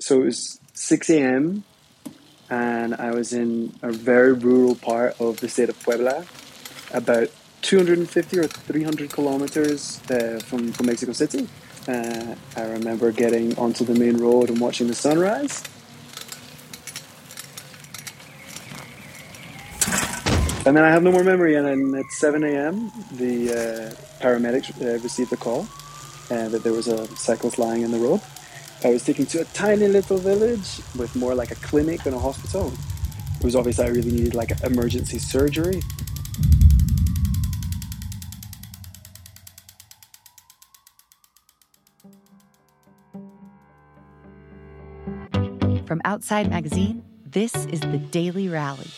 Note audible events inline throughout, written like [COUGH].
so it was 6 a.m. and I was in a very rural part of the state of Puebla, about 250 or 300 kilometers uh, from, from Mexico City. Uh, I remember getting onto the main road and watching the sunrise. And then I have no more memory. And then at 7 a.m., the uh, paramedics uh, received a call uh, that there was a cyclist lying in the road. I was taken to a tiny little village with more like a clinic than a hospital. It was obvious I really needed like emergency surgery. From Outside Magazine, this is the Daily Rally.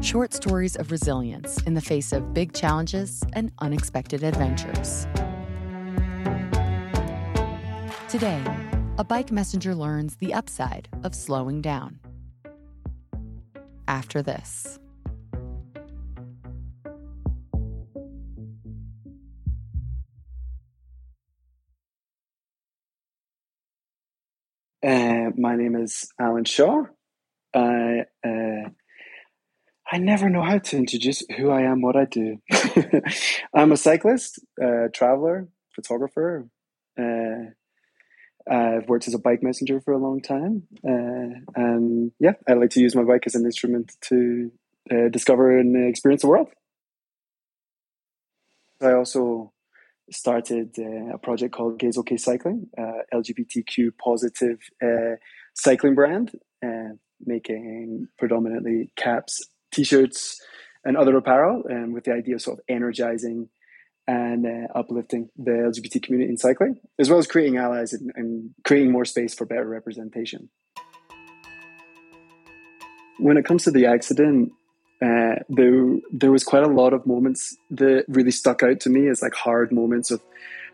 Short stories of resilience in the face of big challenges and unexpected adventures. Today, a bike messenger learns the upside of slowing down. After this. Uh, my name is Allan Shaw. I uh, I never know how to introduce who I am, what I do. [LAUGHS] I'm a cyclist, uh, traveler, photographer. Uh, I've worked as a bike messenger for a long time, uh, and yeah, I like to use my bike as an instrument to uh, discover and experience the world. I also started uh, a project called Gays OK Cycling, uh, LGBTQ positive uh, cycling brand, uh, making predominantly caps, t-shirts, and other apparel, and um, with the idea of sort of energizing and uh, uplifting the LGBT community in cycling, as well as creating allies and, and creating more space for better representation. When it comes to the accident, uh, there there was quite a lot of moments that really stuck out to me as like hard moments of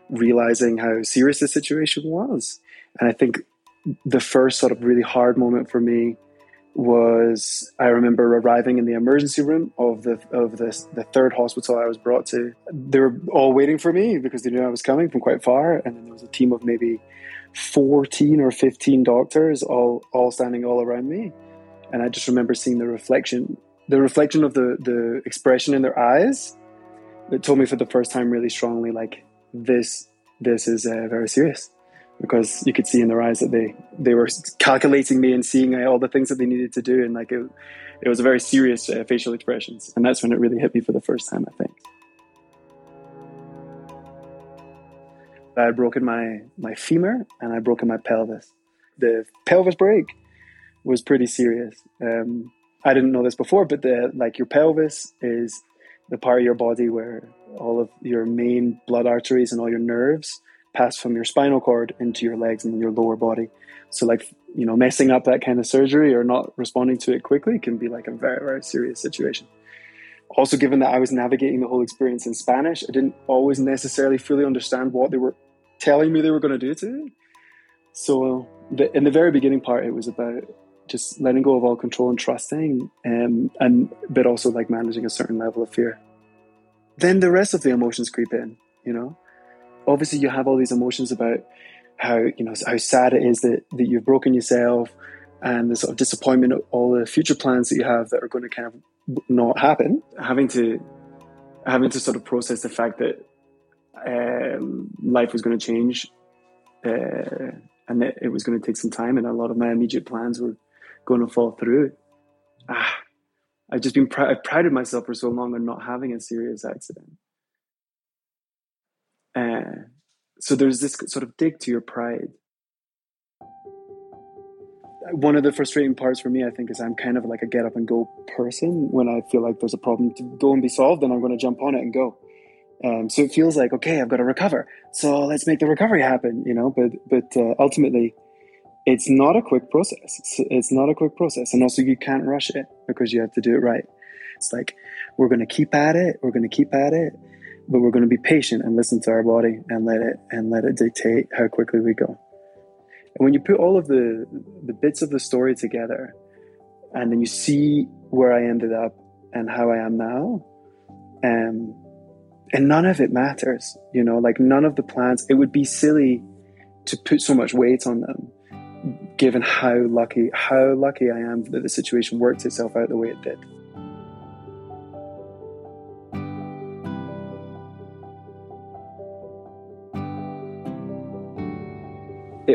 realizing how serious the situation was. And I think the first sort of really hard moment for me was I remember arriving in the emergency room of the of the the third hospital I was brought to. They were all waiting for me because they knew I was coming from quite far, and then there was a team of maybe fourteen or fifteen doctors all all standing all around me, and I just remember seeing the reflection the reflection of the the expression in their eyes that told me for the first time really strongly like this this is uh, very serious because you could see in their eyes that they they were calculating me and seeing uh, all the things that they needed to do. And like it, it was a very serious uh, facial expressions. And that's when it really hit me for the first time i think. I had broken my my femur and i broken my pelvis. The pelvis break was pretty serious. Um, I didn't know this before, but the like your pelvis is the part of your body where all of your main blood arteries and all your nerves pass from your spinal cord into your legs and your lower body. So like you know, messing up that kind of surgery or not responding to it quickly can be like a very very serious situation. Also, given that I was navigating the whole experience in Spanish, I didn't always necessarily fully understand what they were telling me they were going to do to me. So, the, in the very beginning part, it was about just letting go of all control and trusting, um, and but also like managing a certain level of fear. Then the rest of the emotions creep in. You know, obviously you have all these emotions about how you know how sad it is that that you've broken yourself, and the sort of disappointment of all the future plans that you have that are going to kind of not happen. Having to having to sort of process the fact that um, life was going to change. Uh, and it, it was going to take some time, and a lot of my immediate plans were going to fall through. Ah, I've just been pr- I've prided myself for so long on not having a serious accident. So there's this sort of dig to your pride. One of the frustrating parts for me, I think, is I'm kind of like a get up and go person. When I feel like there's a problem to go and be solved, then I'm going to jump on it and go. Um, so it feels like okay, I've got to recover. So let's make the recovery happen, you know. But but uh, ultimately, it's not a quick process. It's, it's not a quick process. And also, you can't rush it because you have to do it right. It's like, we're going to keep at it. We're going to keep at it, but we're going to be patient and listen to our body and let it, and let it dictate how quickly we go. And when you put all of the, the bits of the story together and then you see where I ended up and how I am now, um, and none of it matters, you know, like none of the plans, it would be silly to put so much weight on them given how lucky, how lucky I am that the situation worked itself out the way it did.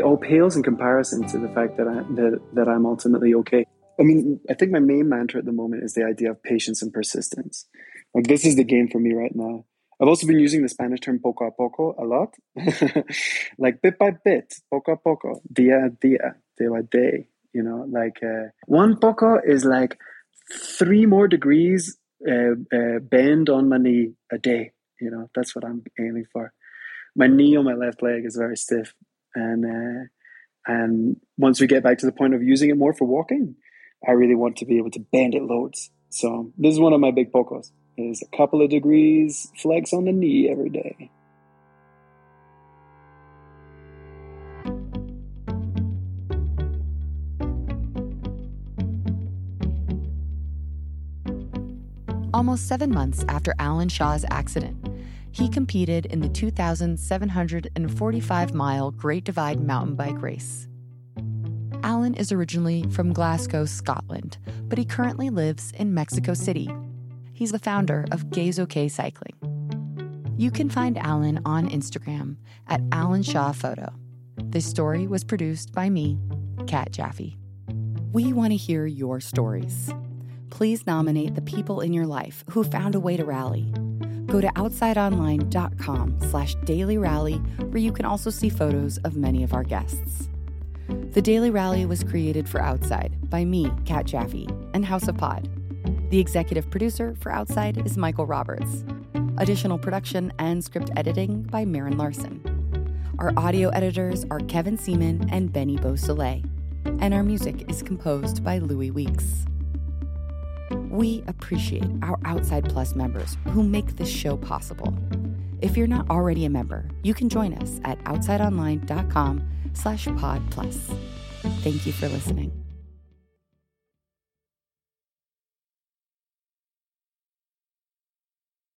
All pales in comparison to the fact that I that, that I'm ultimately okay. I mean, I think my main mantra at the moment is the idea of patience and persistence. Like this is the game for me right now. I've also been using the Spanish term poco a poco a lot, [LAUGHS] like bit by bit, poco a poco, dia a dia, day by day. You know, like uh, one poco is like three more degrees uh, uh, bend on my knee a day. You know, that's what I'm aiming for. My knee on my left leg is very stiff, and uh, and once we get back to the point of using it more for walking, I really want to be able to bend it loads. So this is one of my big pocos is a couple of degrees flex on the knee every day. Almost seven months after Allan Shaw's accident, he competed in the 2,745 mile Great Divide mountain bike race. Allan is originally from Glasgow, Scotland, but he currently lives in Mexico City, He's the founder of Gays OK Cycling. You can find Allan on Instagram at Allan Shaw Photo. This story was produced by me, Kat Jaffe. We want to hear your stories. Please nominate the people in your life who found a way to rally. Go to outsideonline.com slash daily rally, where you can also see photos of many of our guests. The Daily Rally was created for Outside by me, Kat Jaffe, and House of Pod. The executive producer for Outside is Michael Roberts. Additional production and script editing by Marin Larson. Our audio editors are Kevin Seaman and Benny Beausoleil. And our music is composed by Louis Weeks. We appreciate our Outside Plus members who make this show possible. If you're not already a member, you can join us at outsideonline.com slash pod plus. Thank you for listening.